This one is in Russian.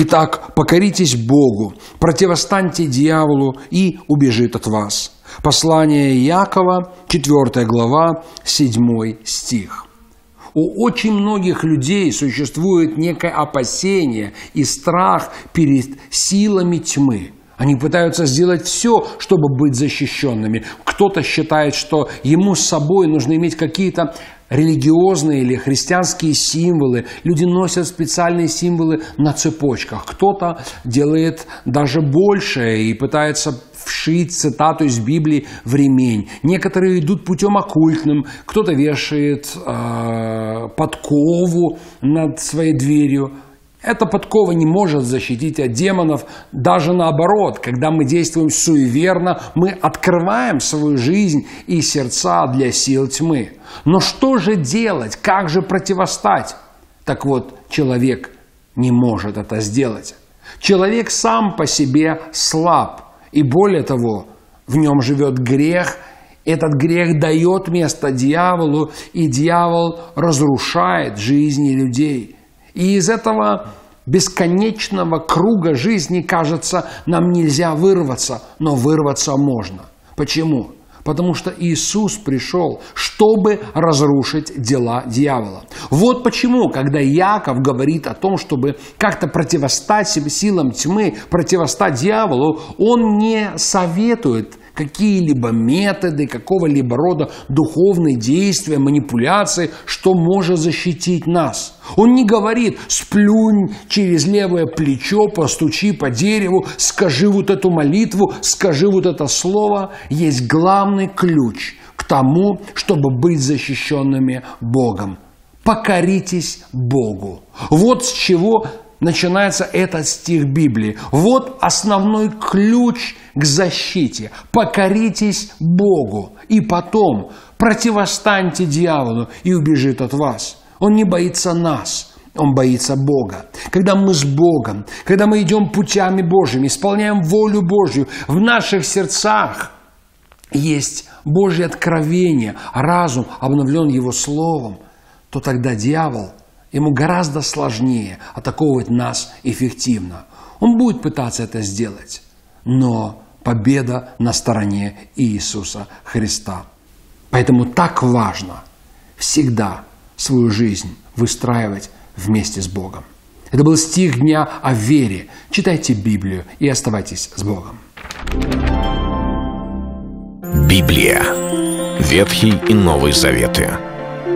Итак, покоритесь Богу, противостаньте дьяволу и убежит от вас. Послание Якова, 4 глава, 7 стих. У очень многих людей существует некое опасение и страх перед силами тьмы. Они пытаются сделать все, чтобы быть защищенными. Кто-то считает, что ему с собой нужно иметь какие-то религиозные или христианские символы. Люди носят специальные символы на цепочках. Кто-то делает даже больше и пытается вшить цитату из Библии в ремень. Некоторые идут путем оккультным. Кто-то вешает э, подкову над своей дверью. Эта подкова не может защитить от демонов, даже наоборот, когда мы действуем суеверно, мы открываем свою жизнь и сердца для сил тьмы. Но что же делать, как же противостать? Так вот, человек не может это сделать. Человек сам по себе слаб, и более того, в нем живет грех, этот грех дает место дьяволу, и дьявол разрушает жизни людей – и из этого бесконечного круга жизни, кажется, нам нельзя вырваться, но вырваться можно. Почему? Потому что Иисус пришел, чтобы разрушить дела дьявола. Вот почему, когда Яков говорит о том, чтобы как-то противостать силам тьмы, противостать дьяволу, он не советует какие-либо методы, какого-либо рода духовные действия, манипуляции, что может защитить нас. Он не говорит «сплюнь через левое плечо, постучи по дереву, скажи вот эту молитву, скажи вот это слово». Есть главный ключ к тому, чтобы быть защищенными Богом. Покоритесь Богу. Вот с чего начинается этот стих Библии. Вот основной ключ к защите. Покоритесь Богу, и потом противостаньте дьяволу, и убежит от вас. Он не боится нас, он боится Бога. Когда мы с Богом, когда мы идем путями Божьими, исполняем волю Божью, в наших сердцах есть Божье откровение, разум обновлен Его Словом, то тогда дьявол – Ему гораздо сложнее атаковывать нас эффективно. Он будет пытаться это сделать, но победа на стороне Иисуса Христа. Поэтому так важно всегда свою жизнь выстраивать вместе с Богом. Это был стих дня о вере. Читайте Библию и оставайтесь с Богом. Библия. Ветхий и Новый Заветы.